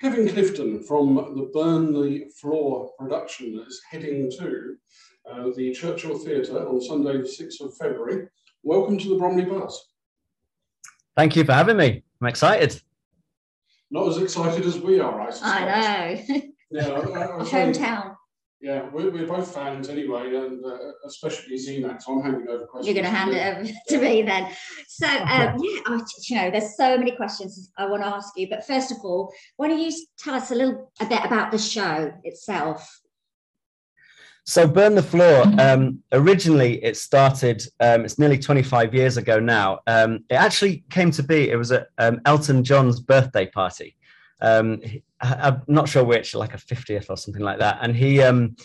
Kevin Clifton from the Burn the Floor production is heading to uh, the Churchill Theatre on Sunday, the 6th of February. Welcome to the Bromley Buzz. Thank you for having me. I'm excited. Not as excited as we are, I suspect. I know. Yeah, I, I was Hometown. Saying- yeah, we're, we're both fans anyway, and uh, especially ZMAX. So I'm handing over questions. You're going to hand it over to me then. So, um, yeah, I, you know, there's so many questions I want to ask you. But first of all, why don't you tell us a little a bit about the show itself? So, Burn the Floor, um, originally it started, um, it's nearly 25 years ago now. Um, it actually came to be, it was at um, Elton John's birthday party. Um, I'm not sure which, like a 50th or something like that. And he, um,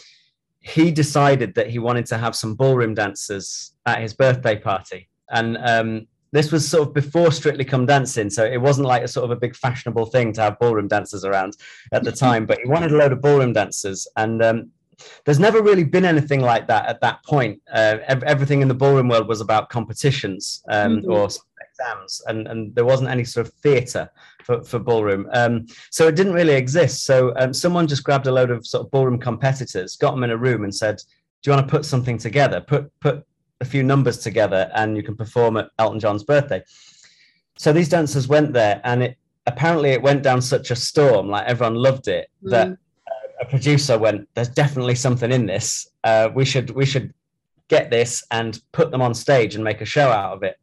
he decided that he wanted to have some ballroom dancers at his birthday party. And um, this was sort of before Strictly Come Dancing. So it wasn't like a sort of a big fashionable thing to have ballroom dancers around at the time, but he wanted a load of ballroom dancers. And um, there's never really been anything like that at that point. Uh, ev- everything in the ballroom world was about competitions um, Mhm. or exams, and, and there wasn't any sort of theatre for, for ballroom. Um, so it didn't really exist. So um, someone just grabbed a load of sort of ballroom competitors, got them in a room, and said, "Do you want to put something together? Put put a few numbers together, and you can perform at Elton John's birthday." So these dancers went there, and it apparently it went down such a storm, like everyone loved it, that Mm. a producer went, "There's definitely something in this. Uh, we should we should get this and put them on stage and make a show out of it."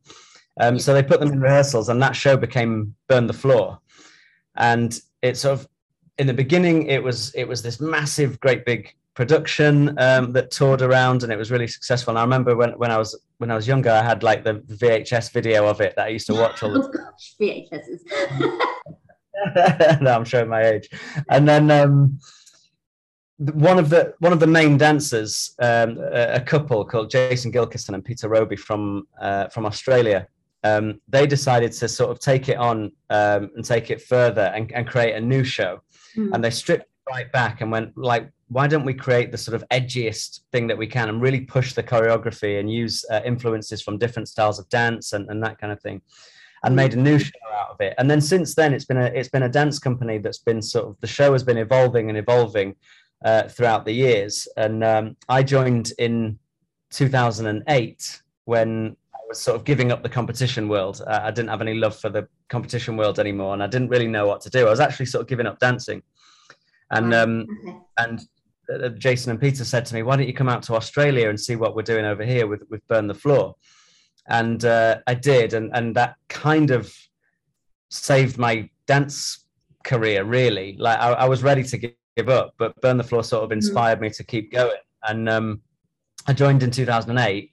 Um, so they put them in rehearsals, and that show became Burn the Floor. And it sort of, in the beginning, it was it was this massive, great big production um, that toured around, and it was really successful. And I remember when when I was when I was younger, I had like the VHS video of it that I used to watch all the Oh, gosh, VHSs. no, I'm showing my age. And then um, one of the one of the main dancers, um, a, a couple called Jason Gilkison and Peter Roby from uh, from Australia, um, they decided to sort of take it on um, and take it further and, and create a new show. Mm. And they stripped right back and went like, why don't we create the sort of edgiest thing that we can and really push the choreography and use uh, influences from different styles of dance and, and that kind of thing and made a new show out of it. And then since then, it's been a it's been a dance company that's been sort of the show has been evolving and evolving uh, throughout the years. And um, I joined in 2008 when was sort of giving up the competition world. Uh, I didn't have any love for the competition world anymore, and I didn't really know what to do. I was actually sort of giving up dancing. And um, Okay. and uh, Jason and Peter said to me, "Why don't you come out to Australia and see what we're doing over here with with Burn the Floor?" And uh, I did, and and that kind of saved my dance career. Really, like I, I was ready to gi- give up, but Burn the Floor sort of inspired me to keep going. And um, I joined in 2008.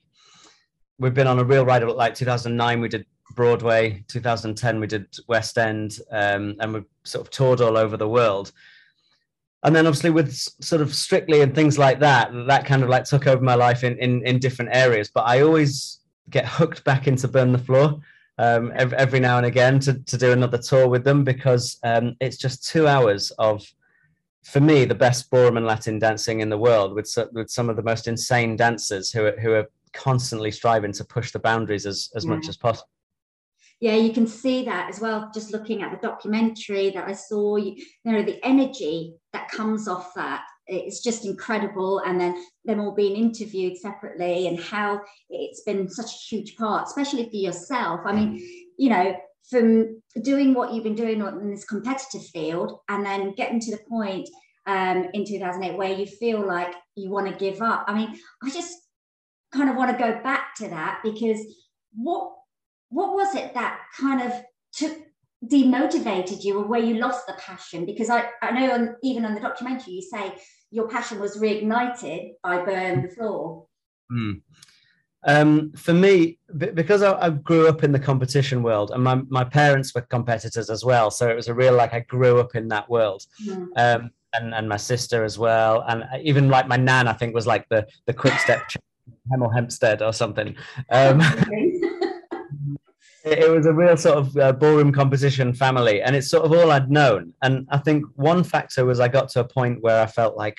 We've been on a real ride. Like 2009, we did Broadway. 2010, we did West End, um, and we've sort of toured all over the world and then obviously with sort of strictly and things like that that kind of like took over my life in in, in different areas but i always get hooked back into burn the floor um, every, every now and again to, to do another tour with them because um, it's just two hours of for me the best ballroom and latin dancing in the world with, with some of the most insane dancers who are, who are constantly striving to push the boundaries as, as much as possible Yeah, you can see that as well. Just looking at the documentary that I saw, you, you know, the energy that comes off that it's just incredible. And then them all being interviewed separately and how it's been such a huge part, especially for yourself. I mean, you know, from doing what you've been doing in this competitive field and then getting to the point um, in 2008 where you feel like you want to give up. I mean, I just kind of want to go back to that because what what was it that kind of took demotivated you or where you lost the passion because i, I know on, even on the documentary you say your passion was reignited by burn the floor Mm. Um, for me, b- because I, I grew up in the competition world, and my, my parents were competitors as well, so it was a real like I grew up in that world, Mm. um, and and my sister as well, and even like my nan, I think was like the the quick step Hemel Hempstead or something. Um, it, it was a real sort of uh, ballroom composition family, and it's sort of all I'd known. And I think one factor was I got to a point where I felt like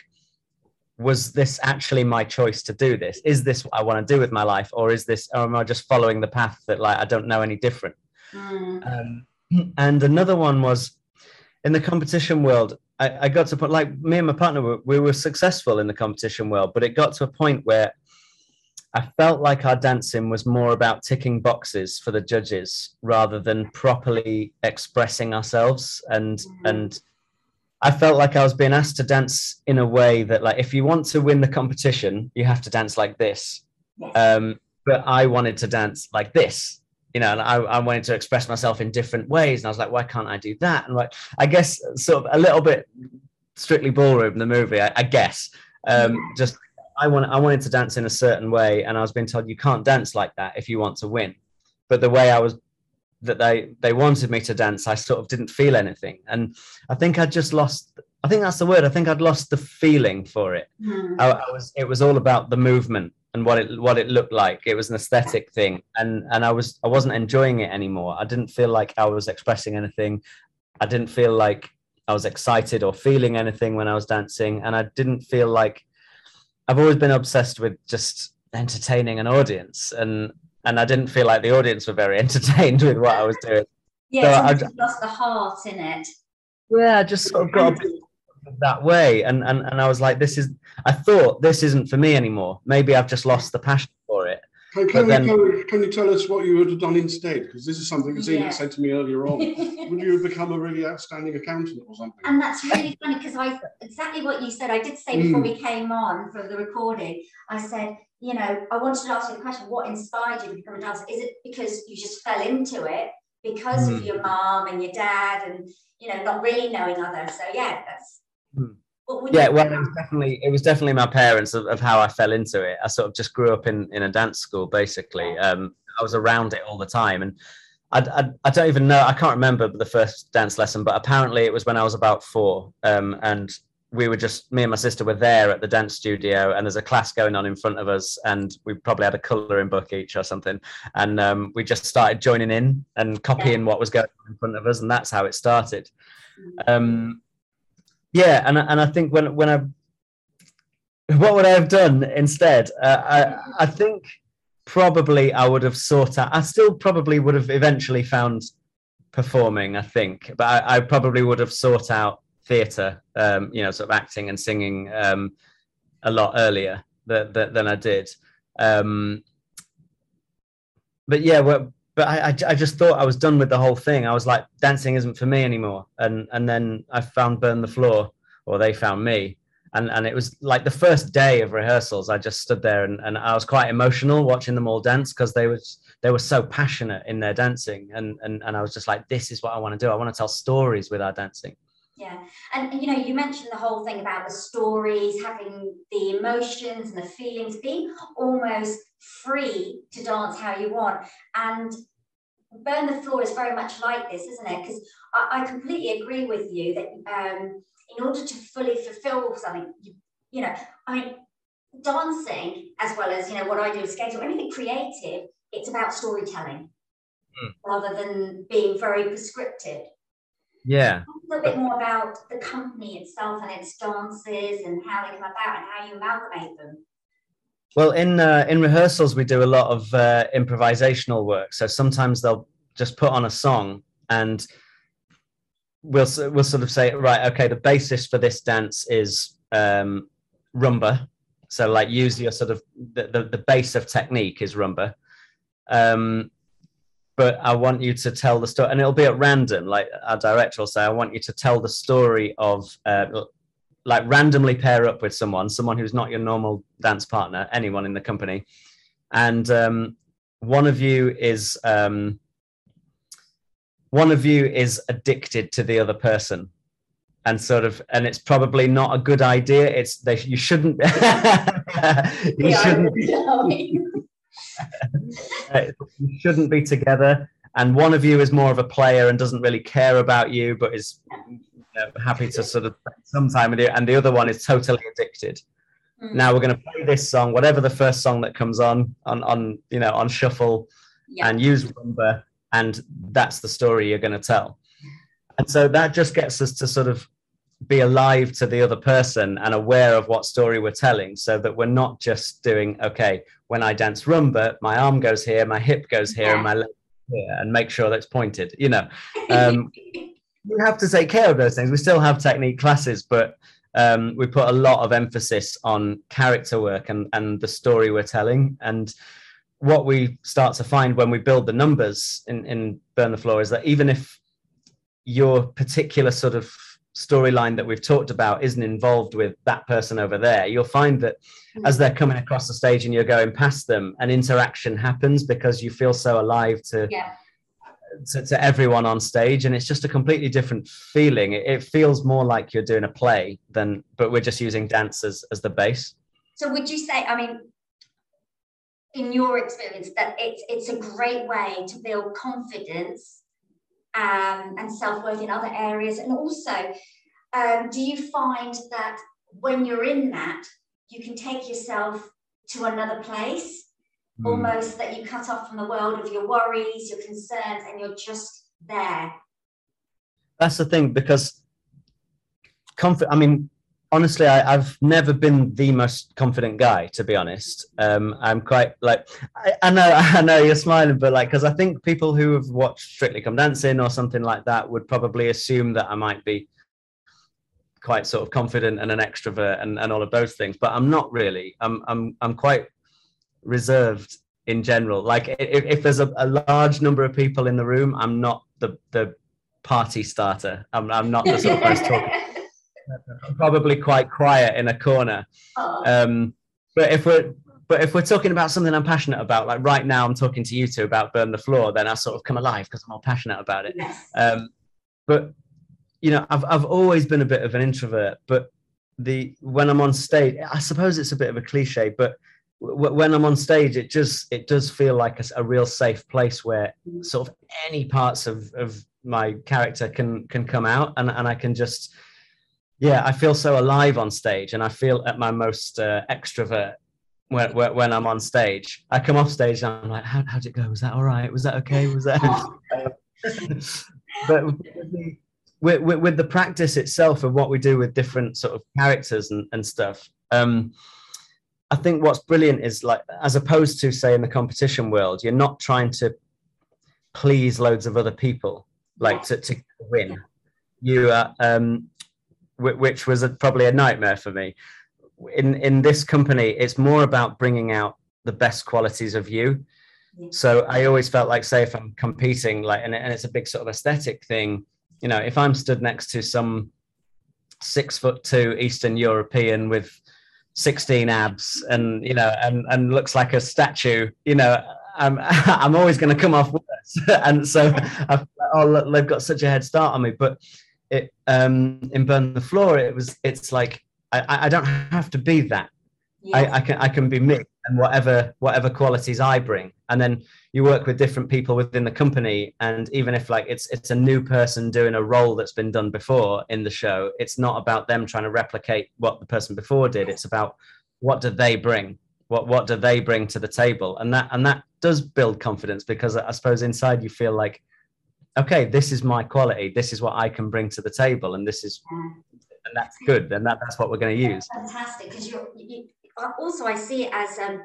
was this actually my choice to do this? Is this what I want to do with my life, or is this, or am I just following the path that like I don't know any different? Mm. Um, and another one was in the competition world, I, I got to put like me and my partner were, we were successful in the competition world, but it got to a point where I felt like our dancing was more about ticking boxes for the judges rather than properly expressing ourselves. And mm-hmm. and I felt like I was being asked to dance in a way that like if you want to win the competition you have to dance like this. Um, but I wanted to dance like this you know and I, I wanted to express myself in different ways. And I was like why can't I do that? And like I guess sort of a little bit strictly ballroom the movie I, I guess um, just I want I wanted to dance in a certain way, and I was being told you can't dance like that if you want to win. But the way I was that they they wanted me to dance, I sort of didn't feel anything, and I think I just lost. I think that's the word. I think I'd lost the feeling for it. Mm. I, I was. It was all about the movement and what it what it looked like. It was an aesthetic thing, and and I was I wasn't enjoying it anymore. I didn't feel like I was expressing anything. I didn't feel like I was excited or feeling anything when I was dancing, and I didn't feel like I've always been obsessed with just entertaining an audience, and and I didn't feel like the audience were very entertained with what I was doing. Yeah, so I just, lost the heart in it. Yeah, I just sort of got that way, and and and I was like, this is. I thought this isn't for me anymore. Maybe I've just lost the passion for it. Can, can, then, can, can, you tell us what you would have done instead? Because this is something that yeah. said to me earlier on. would you have become a really outstanding accountant or something? And that's really funny because I exactly what you said. I did say before mm. we came on for the recording. I said, you know, I wanted to ask you the question: What inspired you to become a dancer? Is it because you just fell into it because mm. of your mom and your dad, and you know, not really knowing others? So yeah, that's. Yeah, well, it was definitely it was definitely my parents of, of, how I fell into it. I sort of just grew up in in a dance school, basically. Um, I was around it all the time, and I, I, I don't even know. I can't remember the first dance lesson, but apparently it was when I was about four, um, and we were just me and my sister were there at the dance studio, and there's a class going on in front of us, and we probably had a colouring book each or something, and um, we just started joining in and copying what was going on in front of us, and that's how it started. Mm. Um, yeah, and and I think when when I what would I have done instead? Uh, I I think probably I would have sought out. I still probably would have eventually found performing. I think, but I, I probably would have sought out theatre. Um, you know, sort of acting and singing um, a lot earlier than, than I did. Um, but yeah, well, but I, I, I just thought I was done with the whole thing. I was like, dancing isn't for me anymore. And and then I found Burn the Floor, or they found me. And and it was like the first day of rehearsals. I just stood there and, and I was quite emotional watching them all dance because they was they were so passionate in their dancing. And, and and I was just like, this is what I want to do. I want to tell stories with our dancing. Yeah, and you know, you mentioned the whole thing about the stories, having the emotions and the feelings, being almost free to dance how you want. And Burn the Floor is very much like this, isn't it? Because I, I, completely agree with you that um, in order to fully fulfill something, you, you know, I mean, dancing as well as you know what I do, skate or anything creative, it's about storytelling mm. rather than being very prescriptive. Yeah. A little bit more about the company itself and its dances and how they come about and how you amalgamate them. Well, in uh, in rehearsals, we do a lot of uh, improvisational work. So sometimes they'll just put on a song, and we'll we'll sort of say, right, okay, the basis for this dance is um, rumba. So like use your sort of the, the, the base of technique is rumba. Um, but I want you to tell the story, and it'll be at random. Like our director will say, I want you to tell the story of, uh, like, randomly pair up with someone, someone who's not your normal dance partner, anyone in the company, and um, one of you is um, one of you is addicted to the other person. And sort of and it's probably not a good idea. It's they you shouldn't you shouldn't you shouldn't be together. And one of you is more of a player and doesn't really care about you, but is know, happy to sort of spend some time with you. And the other one is totally addicted. Mm. Now we're going to play this song, whatever the first song that comes on on on you know on shuffle, and use rumba, and that's the story you're going to tell. And so that just gets us to sort of be alive to the other person and aware of what story we're telling so that we're not just doing okay when i dance rumba my arm goes here my hip goes here yeah. and my leg here and make sure that's pointed you know um, we have to take care of those things. We still have technique classes, but um, we put a lot of emphasis on character work and, and the story we're telling. And what we start to find when we build the numbers in, in Burn the Floor is that even if your particular sort of storyline that we've talked about isn't involved with that person over there, you'll find that mm-hmm. as they're coming across the stage and you're going past them, an interaction happens because you feel so alive to. Yeah to, to, everyone on stage and it's just a completely different feeling. It, it, feels more like you're doing a play than but we're just using dance as, as the base. So would you say i mean in your experience that it's it's a great way to build confidence um, and self-worth in other areas? And also um, do you find that when you're in that you can take yourself to another place mm. almost that you cut off from the world of your worries, your concerns, and you're just there. That's the thing because confident. I mean, honestly, I, have never been the most confident guy, to be honest. Um, I'm quite like I, I, know, I know you're smiling, but like because I think people who have watched Strictly Come Dancing or something like that would probably assume that I might be quite sort of confident and an extrovert and, and all of those things, but I'm not really. I'm I'm I'm quite reserved in general. Like if, if there's a, a, large number of people in the room, I'm not the the party starter. I'm I'm not the sort of person talking. I'm probably quite quiet in a corner. Um, but if we're but if we're talking about something I'm passionate about, like right now I'm talking to you two about Burn the Floor, then I sort of come alive because I'm all passionate about it. Yes. Um, but you know, I've I've always been a bit of an introvert, but the when I'm on stage, I suppose it's a bit of a cliche, but when I'm on stage, it just it does feel like a, a, real safe place where sort of any parts of, of my character can can come out, and, and I can just yeah, I feel so alive on stage, and I feel at my most uh, extrovert when, when I'm on stage. I come off stage and I'm like, how how'd it go? Was that all right? Was that okay? Was that? but with, with, with, the practice itself and what we do with different sort of characters and, and stuff. Um, I think what's brilliant is like, as opposed to say in the competition world, you're not trying to please loads of other people, like to, to win. You are, um, which was a, probably a nightmare for me. In in this company, it's more about bringing out the best qualities of you. So I always felt like, say, if I'm competing, like, and, and it's a big sort of aesthetic thing, you know, if I'm stood next to some six foot two Eastern European with 16 abs and you know and and looks like a statue you know i'm i'm always going to come off worse and so I've, oh they've got such a head start on me. But it um in burn the floor it was it's like i i don't have to be that yeah. I, I can i can be me and whatever whatever qualities i bring. And then you work with different people within the company. And even if like it's it's a new person doing a role that's been done before in the show it's not about them trying to replicate what the person before did. It's about what do they bring? What what do they bring to the table? And that and that does build confidence because i suppose inside you feel like okay this is my quality. This is what i can bring to the table. And this is and that's good. And that, that's what we're going to use. fantastic. Because you're you, also i see it as um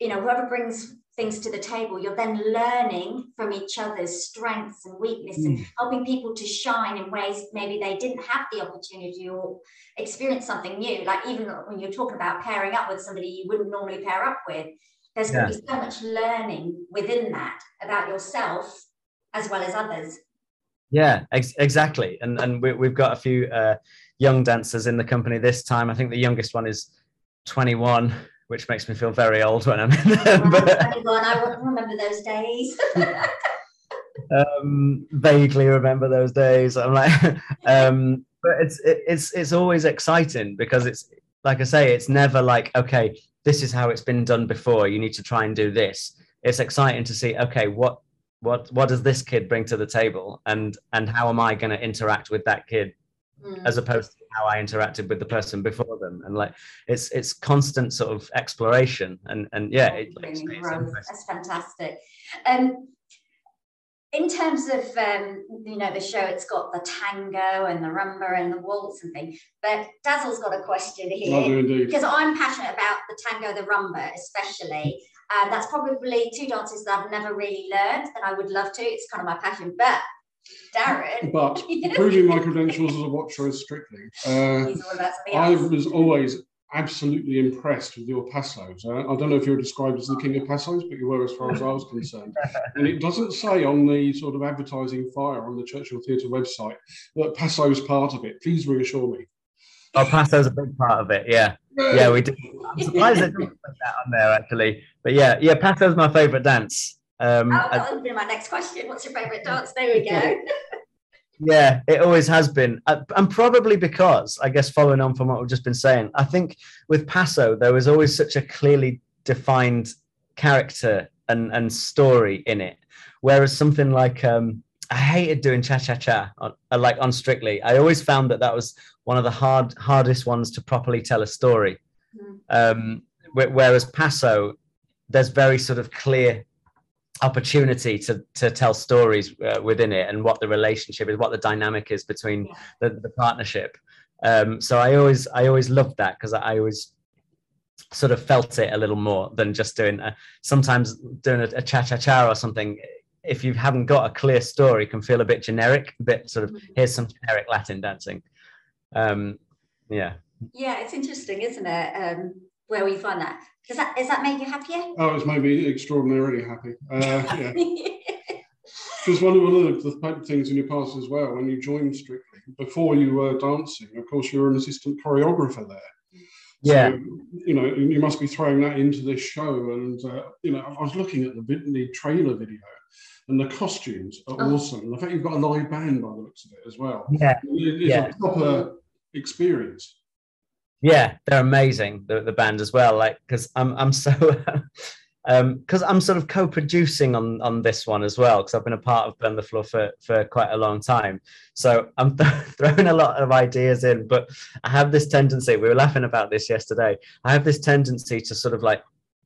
you know whoever brings things to the table, you're then learning from each other's strengths and weaknesses mm. and helping people to shine in ways maybe they didn't have the opportunity or experience something new. Like even when you're talking about pairing up with somebody you wouldn't normally pair up with, there's yeah. going to be so much learning within that about yourself as well as others. Yeah, ex- exactly. And and we, have got a few uh, young dancers in the company this time. I think the youngest one is 21 which makes me feel very old when I'm in there. but, I remember those days. um, vaguely remember those days. I'm like, um, but it's it, it's it's always exciting because it's like I say, it's never like okay, this is how it's been done before. You need to try and do this. It's exciting to see okay, what what what does this kid bring to the table, and and how am I going to interact with that kid mm. as opposed to how I interacted with the person before them. And like it's it's constant sort of exploration and and yeah, it, like, that's fantastic. Um, in terms of um, you know the show, it's got the tango and the rumba and the waltz and thing. But Dazzle's got a question here because I'm passionate about the tango, the rumba, especially. And that's probably two dances that I've never really learned, and I would love to. It's kind of my passion. But Darren. But proving my credentials as a watcher is strictly. Uh, I was always absolutely impressed with your Pasos. Uh, I don't know if you're described as the king of Pasos, but you were as far as I was concerned. And it doesn't say on the sort of advertising fire on the Churchill Theatre website that Paso's part of it. Please reassure me. Oh, Paso's a big part of it. Yeah, yeah, we do. I'm surprised they didn't put that on there actually. But yeah, yeah, Paso's my favourite dance. Um, oh, that would be my next question. What's your favourite dance? There we go. yeah, it always has been. Uh, and probably because, I guess, following on from what we've just been saying, I think with Paso there was always such a clearly defined character and, and story in it. Whereas something like, um, I hated doing cha cha cha, uh, like on Strictly. I always found that that was one of the hard hardest ones to properly tell a story. Mm. Um, whereas Paso, there's very sort of clear opportunity to to tell stories uh, within it and what the relationship is what the dynamic is between yeah. the, the partnership. Um, so i always i always loved that because I, always sort of felt it a little more than just doing a, sometimes doing a, a cha-cha-cha or something. If you haven't got a clear story can feel a bit generic a bit sort of mm-hmm. here's some generic latin dancing. Um, yeah. Yeah it's interesting isn't it um, where we find that does that does that make you happier? Oh, it's made me extraordinarily happy. Uh, yeah. Because one, one of the, the things in your past as well, when you joined Strictly, before you were dancing, of course, you were an assistant choreographer there. Yeah. So, you know, you must be throwing that into this show. And, uh, you know, I was looking at the, the trailer video and the costumes are oh. awesome. The fact you've got a live band by the looks of it as well. Yeah. It's yeah. a proper experience. Yeah, they're amazing. The, the band as well. Like, because I'm I'm so um because I'm sort of co-producing on on this one as well because I've been a part of Burn the Floor for for quite a long time. So I'm th- throwing a lot of ideas in, but I have this tendency. We were laughing about this yesterday. I have this tendency to sort of like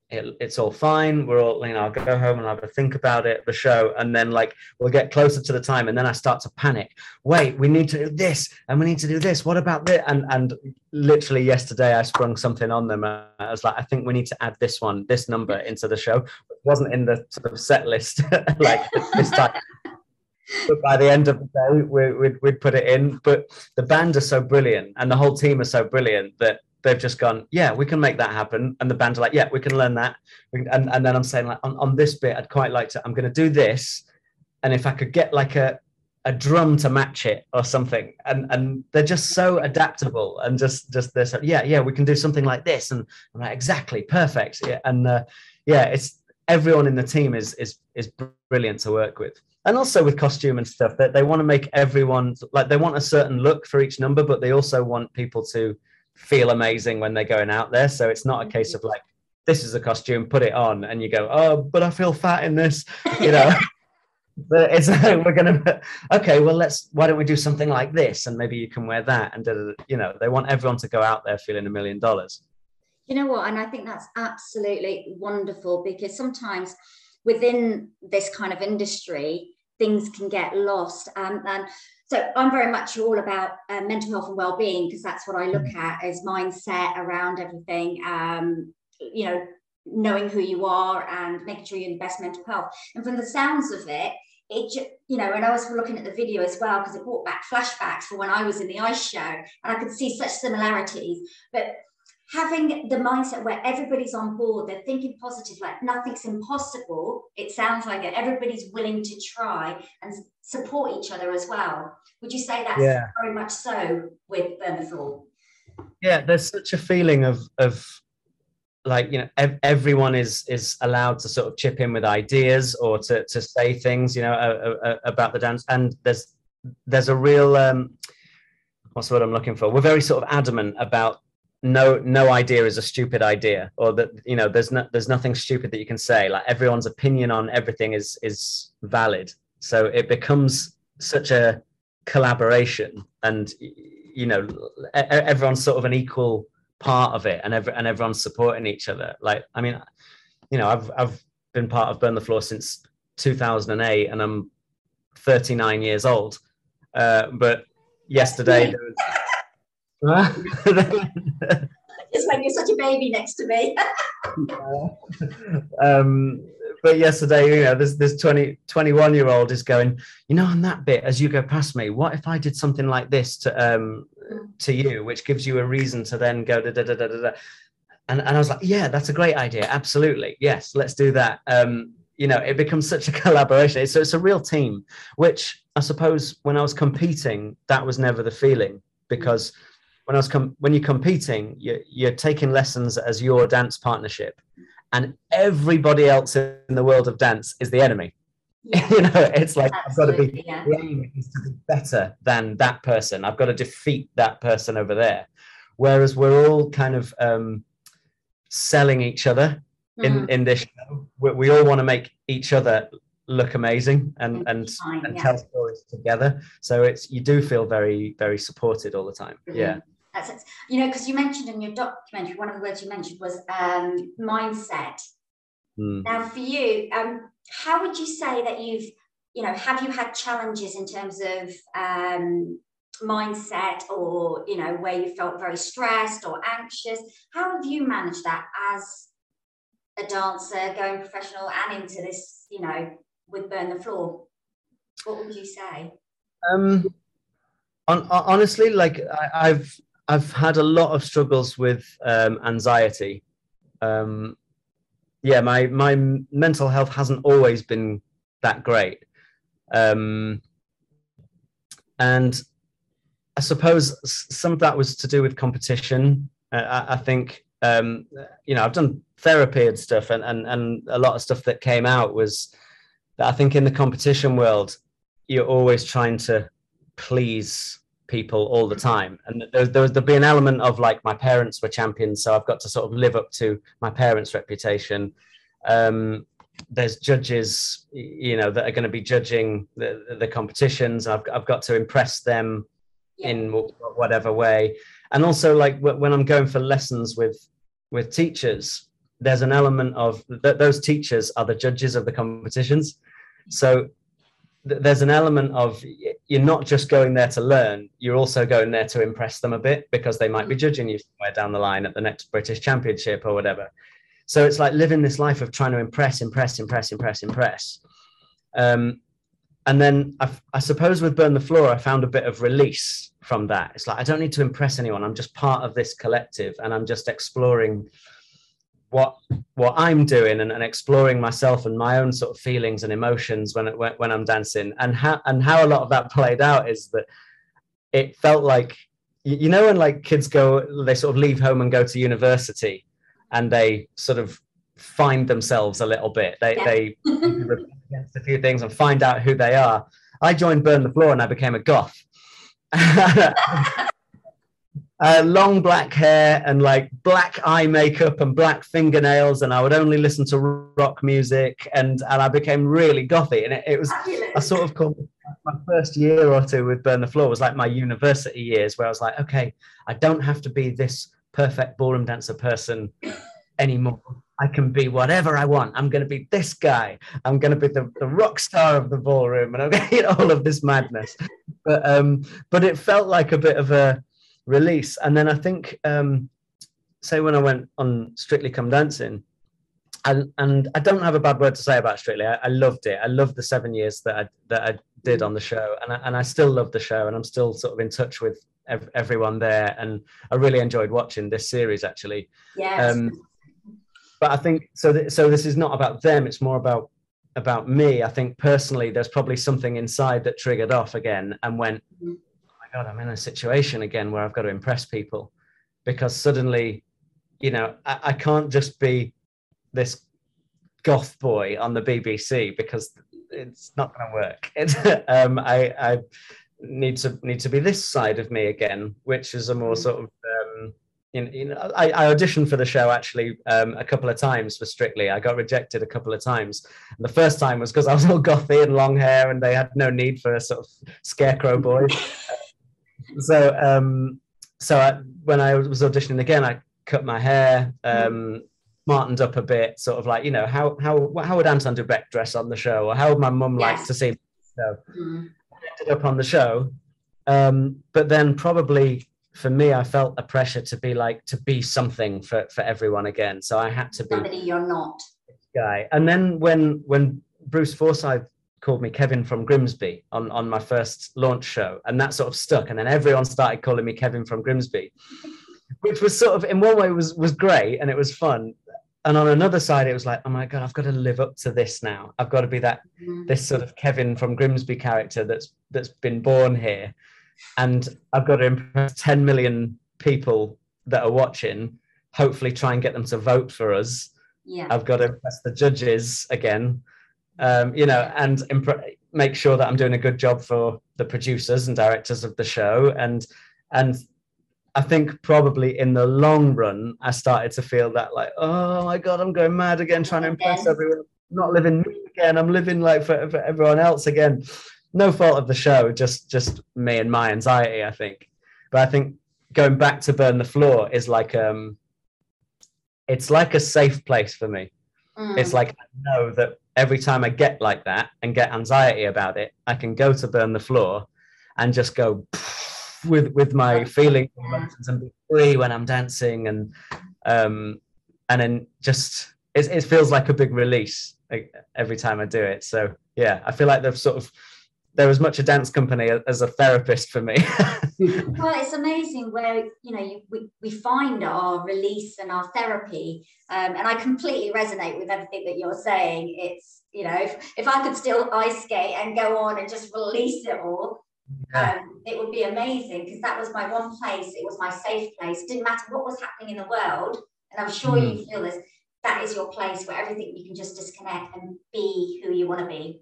it, it's all fine. We're all, you know, I'll go home and have a think about it, the show, and then like we'll get closer to the time, and then I start to panic. Wait, we need to do this, and we need to do this. What about this? And and literally yesterday, I sprung something on them. Uh, I was like, I think we need to add this one, this number into the show. It wasn't in the sort of set list like this time. but by the end of the day, we, would we'd put it in. But the band are so brilliant, and the whole team are so brilliant that they've just gone, yeah, we can make that happen. And the band are like, yeah, we can learn that. And, and then I'm saying like, on, on this bit, I'd quite like to, I'm going to do this. And if I could get like a, a drum to match it or something. And, and they're just so adaptable and just, just this, yeah, yeah, we can do something like this. And I'm like, exactly, perfect. And uh, yeah, it's, everyone in the team is, is, is brilliant to work with and also with costume and stuff that they, they want to make everyone like they want a certain look for each number but they also want people to feel amazing when they're going out there. So it's not a case of like, this is a costume, put it on, and you go, oh, but I feel fat in this, you know. but it's like we're gonna okay well let's why don't we do something like this and maybe you can wear that and you know they want everyone to go out there feeling a million dollars you know what and i think that's absolutely wonderful because sometimes within this kind of industry things can get lost um, and so I'm very much all about uh, mental health and well-being because that's what I look mm. at as mindset around everything. Um, you know, knowing who you are and making sure you're in the best mental health. And from the sounds of it, it you know, and I was looking at the video as well because it brought back flashbacks for when I was in the ice show, and I could see such similarities. But having the mindset where everybody's on board, they're thinking positive, like nothing's impossible. It sounds like it. Everybody's willing to try and support each other as well. Would you say that's yeah. very much so with the Floor? Yeah, there's such a feeling of of like you know ev- everyone is is allowed to sort of chip in with ideas or to to say things you know uh, uh, about the dance and there's there's a real um what's what i'm looking for we're very sort of adamant about no no idea is a stupid idea or that you know there's no there's nothing stupid that you can say. Like everyone's opinion on everything is is valid. So it becomes such a collaboration and you know everyone's sort of an equal part of it and every, and everyone's supporting each other. Like i mean you know i've i've been part of burn the floor since 2008 and i'm 39 years old. Uh, but yesterday there was just when you're such a baby next to me. um, but yesterday, you know, this this 20, 21 year old is going, you know, on that bit as you go past me, what if I did something like this to um to you, which gives you a reason to then go da da da da da. And, and I was like, yeah, that's a great idea. Absolutely. Yes, let's do that. Um, you know, it becomes such a collaboration. It's so it's a real team, which I suppose when I was competing, that was never the feeling because when I was com- when you're competing, you're, you're taking lessons as your dance partnership, and everybody else in the world of dance is the enemy. Yeah. you know, it's like Absolutely, I've got to be yeah. the aim is to be better than that person. I've got to defeat that person over there. Whereas we're all kind of um, selling each other in mm. in this show. We, we all want to make each other look amazing and and, Fine, and yeah. tell stories together. So it's you do feel very very supported all the time. Brilliant. Yeah. That's. You know, because you mentioned in your documentary, one of the words you mentioned was um, mindset. Mm. Now, for you, um, how would you say that you've, you know, have you had challenges in terms of um, mindset or, you know, where you felt very stressed or anxious? How have you managed that as a dancer going professional and into this, you know, with Burn the Floor? What would you say? Um, on, honestly, like I, have I've had a lot of struggles with um, anxiety. Um, yeah, my my mental health hasn't always been that great, um, and I suppose some of that was to do with competition. Uh, I, I, think um, you know I've done therapy and stuff, and, and and a lot of stuff that came out was that I think in the competition world you're always trying to please people all the time. And there, there, there'll be an element of like my parents were champions so i've got to sort of live up to my parents reputation. Um, there's judges you know that are going to be judging the, the competitions. I've, I've got to impress them yeah. in whatever way. And also like when i'm going for lessons with with teachers there's an element of that those teachers are the judges of the competitions. So there's an element of you're not just going there to learn you're also going there to impress them a bit because they might be mm. judging you somewhere down the line at the next british championship or whatever. So it's like living this life of trying to impress impress impress impress impress. Um, and then I, I suppose with burn the floor i found a bit of release from that. It's like i don't need to impress anyone. I'm just part of this collective and i'm just exploring what what I'm doing and, and, exploring myself and my own sort of feelings and emotions when, when when I'm dancing. And how and how a lot of that played out is that it felt like you know when like kids go they sort of leave home and go to university and they sort of find themselves a little bit. They yeah. they against a few things and find out who they are. I joined Burn the Floor and I became a goth uh, long black hair and like black eye makeup and black fingernails and i would only listen to rock music and and i became really gothy and it, it was i sort of called my first year or two with burn the floor was like my university years where i was like okay i don't have to be this perfect ballroom dancer person anymore I can be whatever I want. I'm going to be this guy. I'm going to be the, the rock star of the ballroom, and I'm going to get all of this madness. But um, but it felt like a bit of a release. And then I think, um, say, when I went on Strictly Come Dancing, and, and I don't have a bad word to say about Strictly. I, I, loved it. I loved the seven years that I that I did on the show, and I, and I still love the show, and I'm still sort of in touch with ev- everyone there, and I really enjoyed watching this series actually. Yes. Um, but I think so. Th- so this is not about them. It's more about about me. I think personally, there's probably something inside that triggered off again and went, mm-hmm. God, I'm in a situation again where I've got to impress people because suddenly, you know, I, I can't just be this goth boy on the BBC because it's not going to work. Um, I, I need to need to be this side of me again, which is a more mm. sort of um, you know, I, I, auditioned for the show actually um, a couple of times for Strictly. I got rejected a couple of times. And the first time was because I was all gothy and long hair, and they had no need for a sort of scarecrow boy. so um, so I, when I was auditioning again, I cut my hair, um, smartened up a bit, sort of like you know how how how would Anton du Beke dress on the show, or how would my mum like to see? me? So mm. I ended up on the show, um, but then probably for me, I felt a pressure to be like to be something for for everyone again. So I had to be somebody you're not. guy. And then when when Bruce Forsyth called me Kevin from Grimsby on, on my first launch show, and that sort of stuck. And then everyone started calling me Kevin from Grimsby, which was sort of in one way was was great and it was fun. And on another side, it was like, oh my god, I've got to live up to this now. I've got to be that mm-hmm. this sort of Kevin from Grimsby character that's that's been born here, and I've got to impress 10 million people that are watching. Hopefully, try and get them to vote for us. Yeah. I've got to impress the judges again um, you know, and imp- make sure that I'm doing a good job for the producers and directors of the show. And and I think probably in the long run, I started to feel that like, oh my god, I'm going mad again, trying to impress everyone. I'm not living me again. I'm living like for, for everyone else again. No fault of the show, just just me and my anxiety, I think. But I think going back to burn the floor is like um it's like a safe place for me. Mm. It's like I know that every time I get like that and get anxiety about it, I can go to burn the floor and just go with with my feelings and be free when I'm dancing and um and then just it, it feels like a big release like, every time I do it. So yeah, I feel like they've sort of they're as much a dance company as a therapist for me. well, it's amazing where you know you, we, we find our release and our therapy, um, and I completely resonate with everything that you're saying. It's you know if, if I could still ice skate and go on and just release it all, yeah. um, it would be amazing because that was my one place. It was my safe place. It didn't matter what was happening in the world, and I'm sure mm. you feel this. That is your place where everything you can just disconnect and be who you want to be.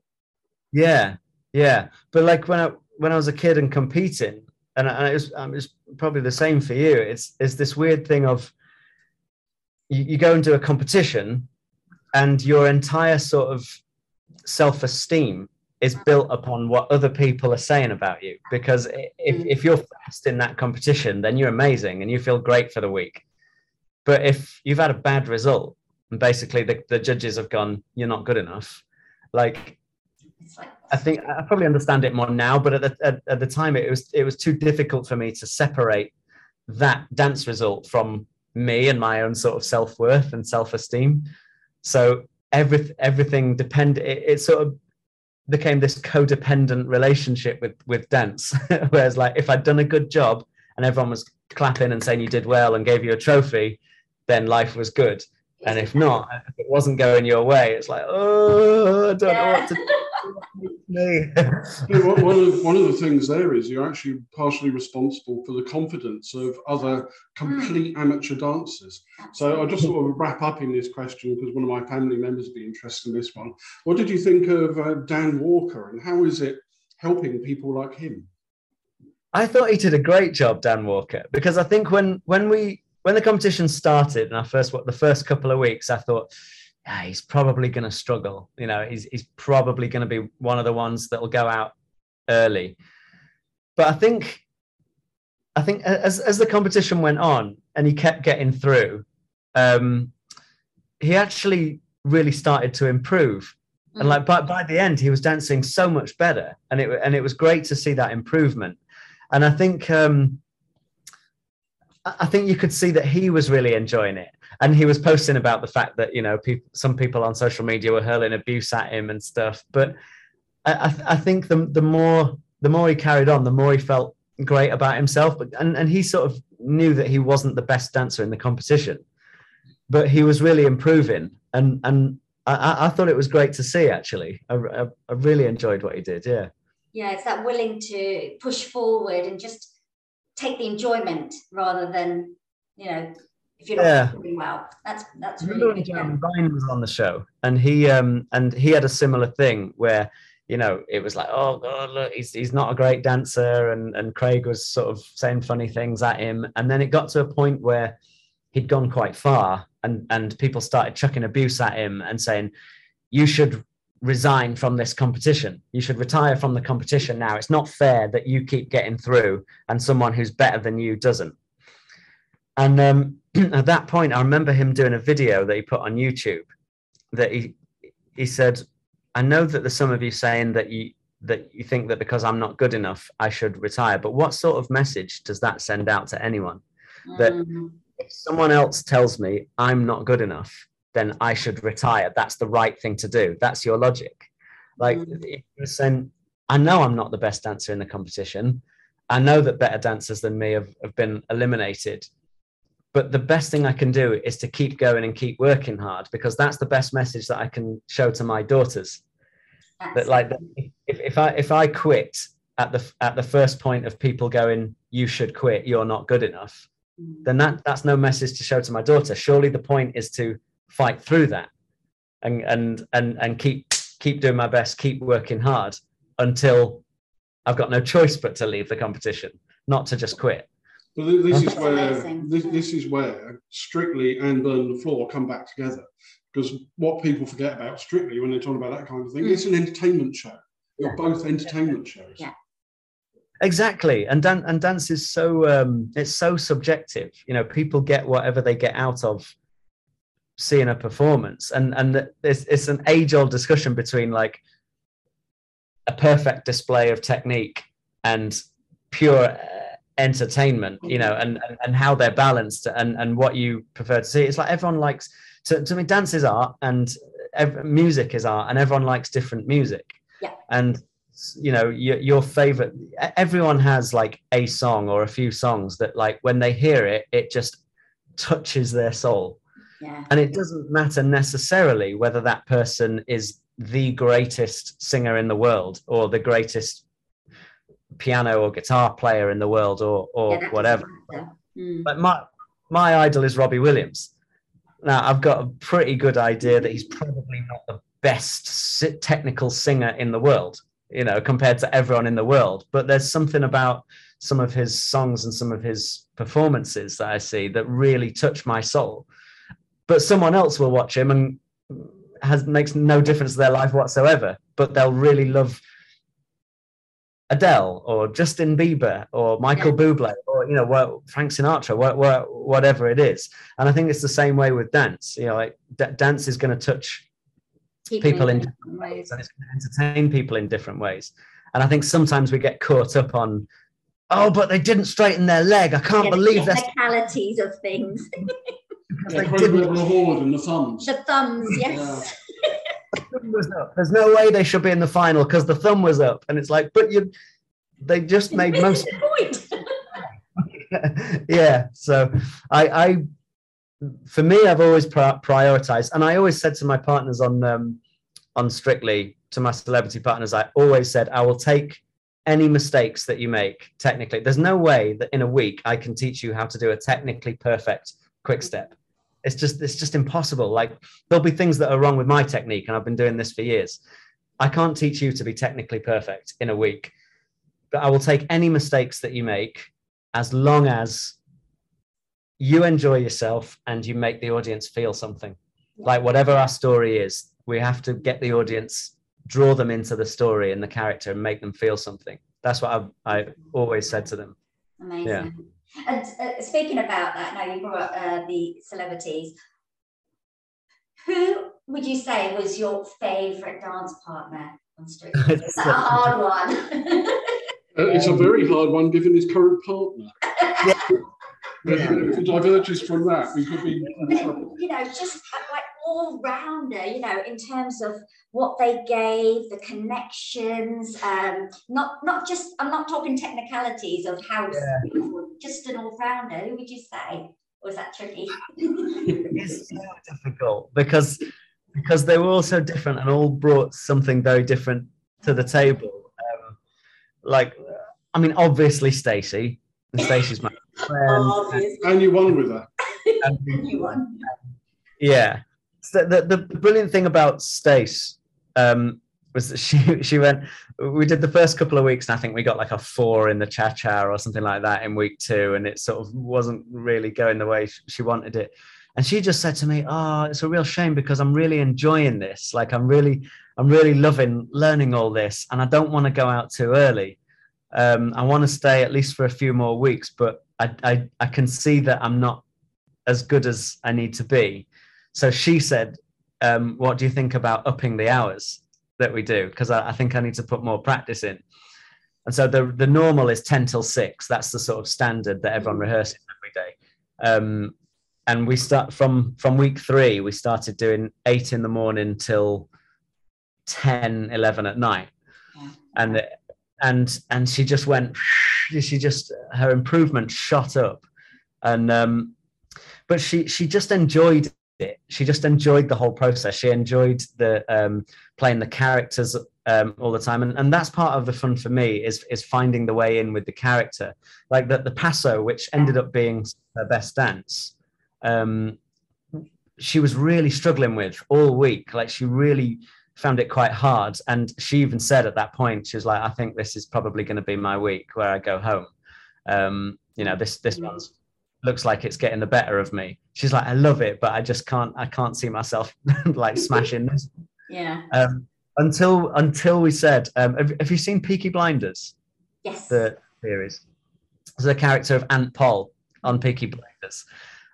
Yeah, yeah, but like when I when I was a kid and competing, and, and it was um, it's probably the same for you. It's it's this weird thing of you, you go into a competition, and your entire sort of self esteem is built upon what other people are saying about you. Because if mm. if you're fast in that competition, then you're amazing and you feel great for the week. But if you've had a bad result and basically the, the judges have gone, you're not good enough, like I think I probably understand it more now, but at the, at, at, the time it was it was too difficult for me to separate that dance result from me and my own sort of self worth and self esteem. So every everything depended. It, it, sort of became this codependent relationship with with dance. Whereas like if I'd done a good job and everyone was clapping and saying you did well and gave you a trophy, then life was good. And if not, if it wasn't going your way, it's like, oh, I don't yeah. know what to do. One, of, one of the things there is you're actually partially responsible for the confidence of other complete mm. amateur dancers. So I just sort of wrap up in this question because one of my family members would be interested in this one. What did you think of uh, Dan Walker and how is it helping people like him? I thought he did a great job, Dan Walker, because I think when when we when the competition started and I first what the first couple of weeks, I thought yeah, he's probably going to struggle. You know, he's he's probably going to be one of the ones that will go out early. But I think, I think as as the competition went on and he kept getting through, um, he actually really started to improve. Mm-hmm. And like by, by the end, he was dancing so much better, and it and it was great to see that improvement. And I think um, I think you could see that he was really enjoying it and he was posting about the fact that you know people, some people on social media were hurling abuse at him and stuff. But I, I think the the more the more he carried on, the more he felt great about himself. But and and he sort of knew that he wasn't the best dancer in the competition, but he was really improving. And and I, I thought it was great to see. Actually, I, I, I really enjoyed what he did. Yeah. Yeah, it's that willing to push forward and just take the enjoyment rather than you know if you're not yeah. doing well. That's that's really. Jeremy Vine was on the show, and he um and he had a similar thing where you know it was like, oh god, look, he's he's not a great dancer, and and Craig was sort of saying funny things at him, and then it got to a point where he'd gone quite far, and and people started chucking abuse at him and saying, you should resign from this competition. You should retire from the competition now. It's not fair that you keep getting through and someone who's better than you doesn't. And um, at that point, I remember him doing a video that he put on YouTube that he he said, "I know that there's some of you saying that you that you think that because I'm not good enough, I should retire. But what sort of message does that send out to anyone? Mm. That if someone else tells me I'm not good enough, then I should retire. That's the right thing to do. That's your logic. Like, mm. I know I'm not the best dancer in the competition. I know that better dancers than me have, have been eliminated. But the best thing I can do is to keep going and keep working hard because that's the best message that I can show to my daughters. That like if, if I if I quit at the at the first point of people going, you should quit, you're not good enough, mm. then that that's no message to show to my daughter. Surely the point is to fight through that and and and and keep keep doing my best, keep working hard until I've got no choice but to leave the competition, not to just quit. But this is where this, this is where Strictly and Burn the Floor come back together. Because what people forget about Strictly when they're talking about that kind of thing, mm. it's an entertainment show. You're yeah. both entertainment shows. Yeah. Exactly, and dan- and dance is so um, it's so subjective. You know, people get whatever they get out of seeing a performance, and and it's it's an age old discussion between like a perfect display of technique and pure uh, entertainment you know and, and and how they're balanced and and what you prefer to see. It's like everyone likes to, to me dance is art and ev- music is art and everyone likes different music. Yeah. And you know your, your favorite everyone has like a song or a few songs that like when they hear it it just touches their soul. Yeah. and it doesn't matter necessarily whether that person is the greatest singer in the world or the greatest piano or guitar player in the world or or yeah, whatever. Mm. But my my idol is Robbie Williams. Now I've got a pretty good idea that he's probably not the best technical singer in the world, you know, compared to everyone in the world. But there's something about some of his songs and some of his performances that I see that really touch my soul. But someone else will watch him and has makes no difference to their life whatsoever, but they'll really love Adele or Justin Bieber or Michael yeah. Bublé or you know Frank Sinatra, whatever it is. And I think it's the same way with dance. You know, like d- dance is going to touch people, people in different ways, and it's going to entertain people in different ways. And I think sometimes we get caught up on, oh, but they didn't straighten their leg. I can't yeah, believe the technicalities of things. Yeah, the horn and the thumbs. The thumbs, yes. Yeah. There's no way they should be in the final because the thumb was up, and it's like, but you, they just made most. point. yeah, so I, I, for me, I've always prioritized, and I always said to my partners on, um, on Strictly, to my celebrity partners, I always said I will take any mistakes that you make technically. There's no way that in a week I can teach you how to do a technically perfect quick step it's just it's just impossible. Like there'll be things that are wrong with my technique and i've been doing this for years. I can't teach you to be technically perfect in a week but i will take any mistakes that you make as long as you enjoy yourself and you make the audience feel something. Like whatever our story is we have to get the audience draw them into the story and the character and make them feel something. That's what i've i always said to them. Amazing. Yeah. And uh, speaking about that, now you brought up uh, the celebrities. Who would you say was your favourite dance partner on Street? It's a hard one. uh, it's a very hard one given his current partner. yeah. If it diverges from that, we could be. You know, just like all rounder, you know, in terms of what they gave, the connections, um, not not just I'm not talking technicalities of how yeah. just an all rounder. Who would you say? Or is that tricky? it's so difficult because because they were all so different and all brought something very different to the table. Um, like, I mean, obviously Stacey, and Stacey's my friend. and you won with her. And, you won. Yeah, the, the, the brilliant thing about Stace um, was that she she went. We did the first couple of weeks, and I think we got like a four in the cha cha or something like that in week two, and it sort of wasn't really going the way she wanted it. And she just said to me, "Oh, it's a real shame because I'm really enjoying this. Like I'm really, I'm really loving learning all this, and I don't want to go out too early. Um, I want to stay at least for a few more weeks, but I, I, I can see that I'm not as good as I need to be." So she said, um, "What do you think about upping the hours that we do? Because I, I, think I need to put more practice in." And so the the normal is ten till six. That's the sort of standard that everyone mm. rehearses every day. Um, and we start from from week three we started doing eight in the morning till 10 11 at night yeah. and and and she just went she just her improvement shot up and um but she she just enjoyed she just enjoyed the whole process. She enjoyed the um playing the characters um, all the time. And, and that's part of the fun for me is is finding the way in with the character. Like the, the paso which ended up being her best dance um, she was really struggling with all week. Like she really found it quite hard. And she even said at that point she was like i think this is probably going to be my week where i go home. Um, you know this this one's looks like it's getting the better of me she's like i love it but i just can't i can't see myself like smashing this yeah um, until until we said, um, have, have, you seen Peaky Blinders? Yes. The series. There's a character of Aunt Pol on Peaky Blinders.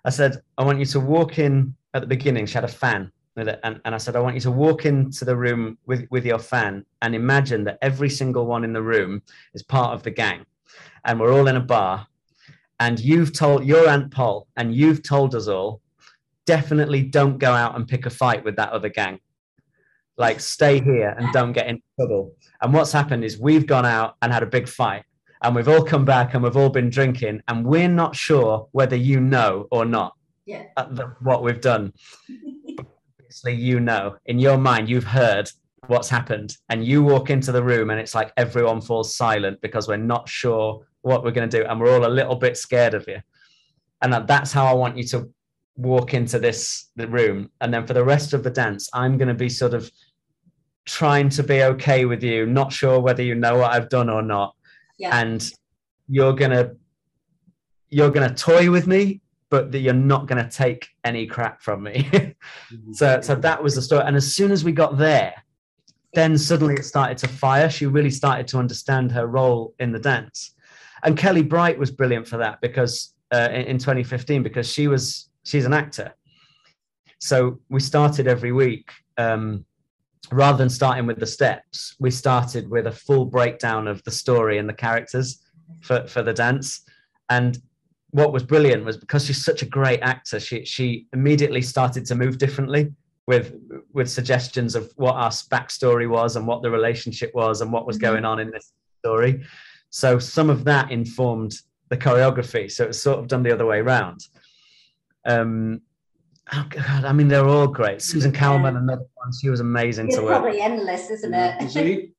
I said, I want you to walk in at the beginning. She had a fan with it, and, and I said, I want you to walk into the room with, with your fan and imagine that every single one in the room is part of the gang, and we're all in a bar. And you've told your Aunt Pol, and you've told us all, definitely don't go out and pick a fight with that other gang like stay here and don't get in trouble. And what's happened is we've gone out and had a big fight and we've all come back and we've all been drinking and we're not sure whether you know or not yeah. Uh, the, what we've done. Obviously, you know in your mind, you've heard what's happened and you walk into the room and it's like everyone falls silent because we're not sure what we're going to do and we're all a little bit scared of you. And that, that's how I want you to walk into this the room. And then for the rest of the dance i'm going to be sort of trying to be okay with you not sure whether you know what i've done or not. Yeah. and you're going to you're going to toy with me but that you're not going to take any crap from me. So so that was the story. And as soon as we got there then suddenly it started to fire. She really started to understand her role in the dance and Kellie Bright was brilliant for that because uh, in, in 2015 because she was she's an actor. So we started every week. Um, rather than starting with the steps, we started with a full breakdown of the story and the characters for, for the dance. And what was brilliant was because she's such a great actor, she she immediately started to move differently with with suggestions of what our backstory was and what the relationship was and what was mm-hmm. going on in this story. So some of that informed the choreography. So it's sort of done the other way around. Um, oh God, I mean, they're all great. Susan Calman, another one, she was amazing it's to work. Probably endless, isn't it? See,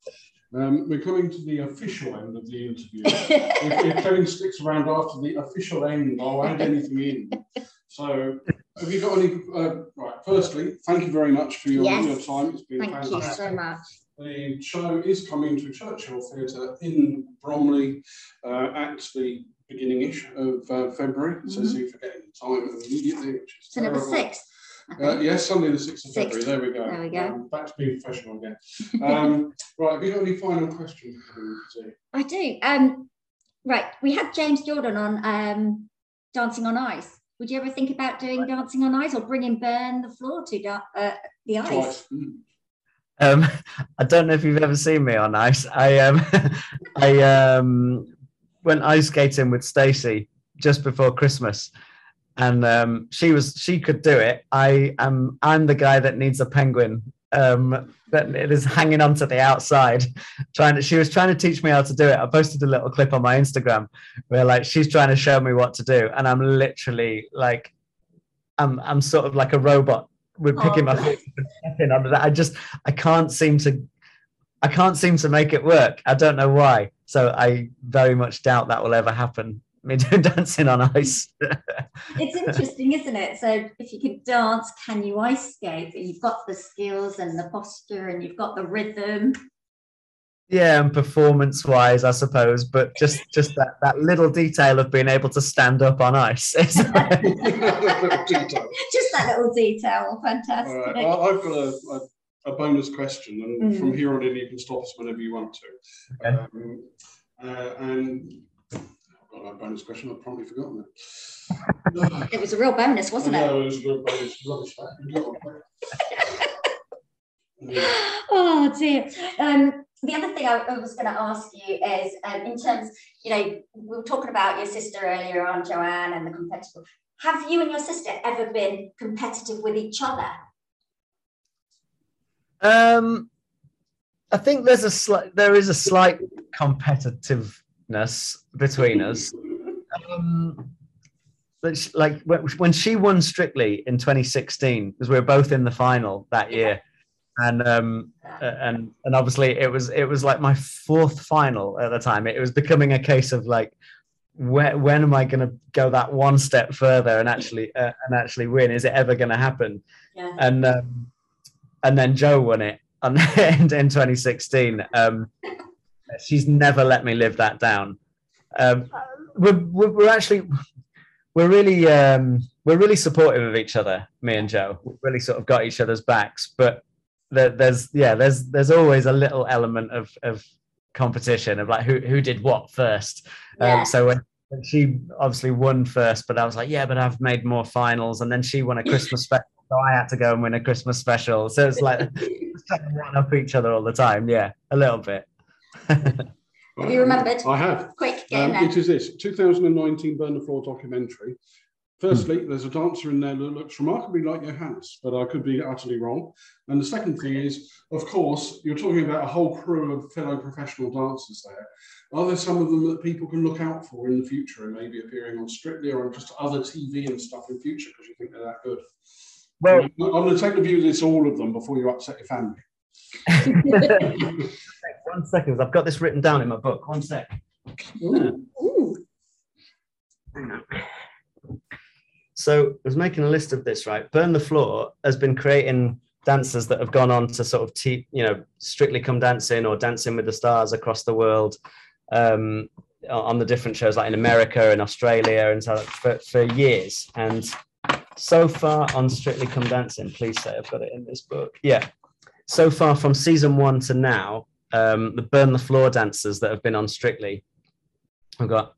um, we're coming to the official end of the interview. if, if Kevin sticks around after the official end, I'll add anything in. So, have you got any? Uh, right. Firstly, thank you very much for your, yes. your time. It's been thank fantastic. you so much. The show is coming to Churchill Theatre in Bromley uh, at the beginning-ish of uh, February. Mm-hmm. So see if you're getting the time immediately, which is so terrible. sixth. Uh, yes, Sunday the 6th of February. There we go. There we go. Um, back to being professional again. Um, right, have you got any final questions? I do. Um, right, we had James Jordan on um, Dancing on Ice. Would you ever think about doing Dancing on Ice or bringing Burn the Floor to da- uh, the ice? Twice. Mm. Um, I don't know if you've ever seen me on ice. I um, I um, went ice skating with Stacey just before Christmas, and um, she was she could do it. I am I'm the guy that needs a penguin um, that it is hanging onto the outside. Trying to she was trying to teach me how to do it. I posted a little clip on my Instagram where like she's trying to show me what to do, and I'm literally like I'm I'm sort of like a robot with oh, picking oh. my feet under that. I just I can't seem to I can't seem to make it work. I don't know why. So I very much doubt that will ever happen. Me doing dancing on ice. it's interesting, isn't it? So if you could dance, can you ice skate? You've got the skills and the posture, and you've got the rhythm. Yeah, and performance-wise, I suppose, but just just that, that little detail of being able to stand up on ice. just that little detail, fantastic. All right. Well, I've got a, a a bonus question, and mm. from here on in, you can stop us whenever you want to. Okay. Um, uh, and I've got a bonus question. I've probably forgotten it. it was a real bonus, wasn't it? it was a real bonus. Rubbish. oh dear. Um, the other thing I, was going to ask you is, um, in terms, you know, we were talking about your sister earlier on, Joanne, and the competitive. Have you and your sister ever been competitive with each other? Um, I think there's a slight, there is a slight competitiveness between us. Um, like when she won Strictly in 2016, because we were both in the final that year, and um, and and obviously it was it was like my fourth final at the time. It was becoming a case of like, when when am I going to go that one step further and actually uh, and actually win? Is it ever going to happen? Yeah. And um, and then Joe won it in, in 2016. Um, she's never let me live that down. Um, we're, we're actually we're really um, we're really supportive of each other. Me and Joe, we really sort of got each other's backs, but there's yeah there's there's always a little element of of competition of like who who did what first. Um, yeah. um, so when, when, she obviously won first but i was like yeah but i've made more finals. And then she won a christmas special so i had to go and win a christmas special. So it's like one up each other all the time. Yeah a little bit. Have you remembered? I have. Quick um, it is this. 2019 burn the floor documentary Firstly, there's a dancer in there that looks remarkably like Johannes, but I could be utterly wrong. And the second thing is, of course, you're talking about a whole crew of fellow professional dancers there. Are there some of them that people can look out for in the future and maybe appearing on Strictly or on just other TV and stuff in future because you think they're that good? Well, I'm going to take the view that it's all of them before you upset your family. One second, I've got this written down in my book. One sec. Ooh. Ooh. So I was making a list of this, right? Burn the Floor has been creating dancers that have gone on to sort of, te- you know, strictly come dancing or dancing with the stars across the world um, on the different shows, like in America and Australia and so for, for years. And so far on Strictly Come Dancing, please say I've got it in this book. Yeah. So far from season one to now, um, the Burn the Floor dancers that have been on Strictly, I've got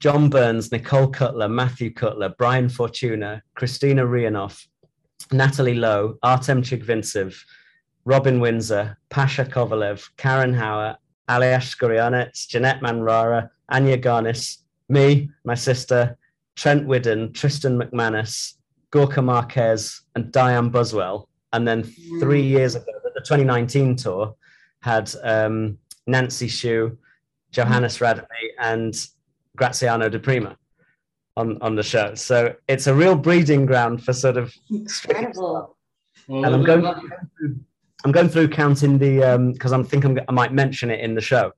John Burns, Nicole Cutler, Matthew Cutler, Brian Fortuna, Kristina Rihanoff, Natalie Lowe, Artem Chigvintsev, Robin Windsor, Pasha Kovalev, Karen Hauer, Aljaž Škorjanec, Janette Manrara, Anya Garnis, me, my sister, Trent Whiddon, Tristan MacManus, Gorka Marquez, and Dianne Buswell. And then three mm. years ago, the 2019 tour had um, Nancy Xu, Johannes Radebe, and Graziano Di Prima on, on the show. So it's a real breeding ground for sort of incredible. and I'm going, through, I'm going through counting the because um, I'm thinking I might mention it in the show.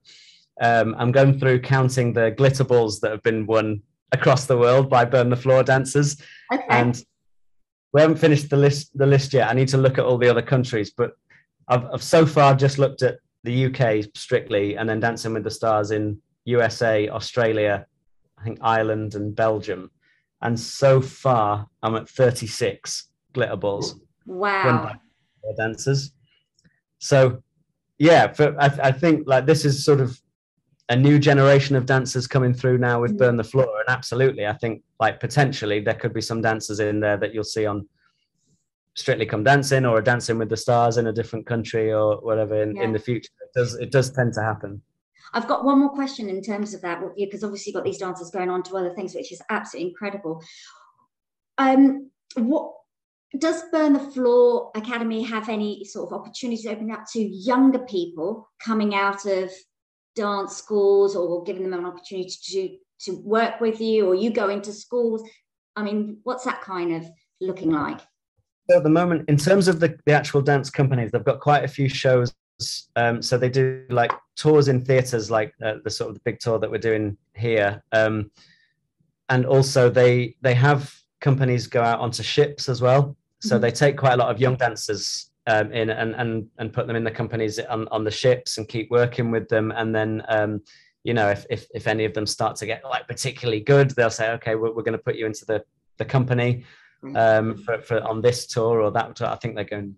Um, I'm going through counting the glitter balls that have been won across the world by Burn the Floor dancers, okay. and we haven't finished the list the list yet. I need to look at all the other countries, but I've, I've so far just looked at the UK strictly, and then Dancing with the Stars in USA, Australia, I think Ireland and Belgium. And so far, I'm at 36 glitter balls. Wow. Dancers. So, yeah, for, I, I, think like this is sort of a new generation of dancers coming through now with mm. Burn the Floor. And absolutely, I think like potentially there could be some dancers in there that you'll see on Strictly Come Dancing or Dancing with the Stars in a different country or whatever in, yeah. in the future. It does, it does tend to happen. I've got one more question in terms of that, because obviously you've got these dancers going on to other things, which is absolutely incredible. Um, what does Burn the Floor Academy have any sort of opportunities open up to younger people coming out of dance schools or giving them an opportunity to to work with you or you go into schools? I mean, what's that kind of looking like? So at the moment, in terms of the, the actual dance companies, they've got quite a few shows um, so they do like tours in theaters, like uh, the sort of the big tour that we're doing here. Um, and also they they have companies go out onto ships as well. So mm-hmm. they take quite a lot of young dancers um, in and, and and put them in the companies on, on the ships and keep working with them. And then um, you know if, if if any of them start to get like particularly good, they'll say, okay, we're, we're going to put you into the the company um, for, for on this tour or that tour. I think they're going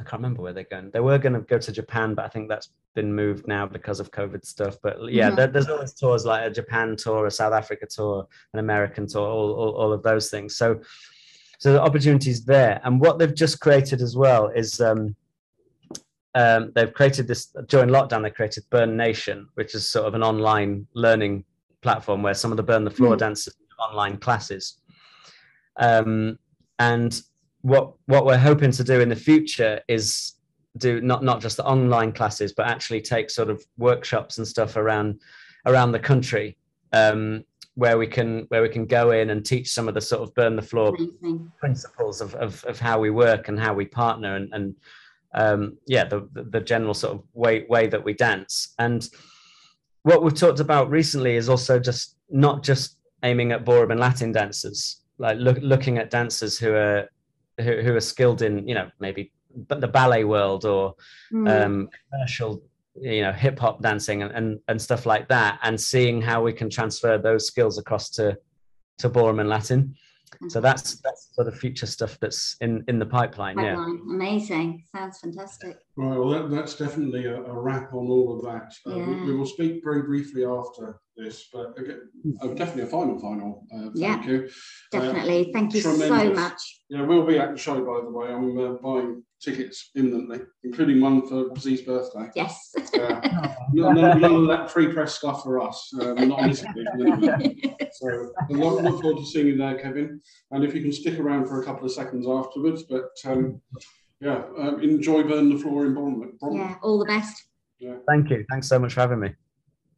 I can't remember where they're going. They were going to go to Japan, but I think that's been moved now because of COVID stuff. But yeah, mm-hmm. there, there's always tours like a Japan tour, a South Africa tour, an American tour, all, all, all of those things. So, so the opportunities there. And what they've just created as well is um, um, they've created this during lockdown. They created Burn Nation, which is sort of an online learning platform where some of the Burn the Floor mm. dancers online classes. Um, and what what we're hoping to do in the future is do not not just the online classes, but actually take sort of workshops and stuff around around the country um, where we can where we can go in and teach some of the sort of burn the floor Amazing. principles of, of, of how we work and how we partner and and um, yeah the the general sort of way way that we dance and what we've talked about recently is also just not just aiming at ballroom and Latin dancers like look, looking at dancers who are who, who are skilled in you know maybe the ballet world or mm. um, commercial you know hip hop dancing and, and and stuff like that and seeing how we can transfer those skills across to to ballroom and latin so mm-hmm. that's that's sort of future stuff that's in in the pipeline, pipeline. yeah amazing sounds fantastic right well that, that's definitely a, a, wrap on all of that uh, yeah. we, we, will speak very briefly after this but again uh, definitely a final final uh, thank yeah, you definitely uh, thank you tremendous. so much yeah we'll be at the show by the way i'm uh, buying tickets imminently, including one for Z's birthday. Yes. Uh, none, none, none, of that free press stuff for us, um, not on this occasion. So I look, look, forward to seeing you there, Kevin. And if you can stick around for a couple of seconds afterwards, but um, yeah, um, enjoy Burn the Floor in Bournemouth. Yeah, all the best. Yeah. Thank you. Thanks so much for having me.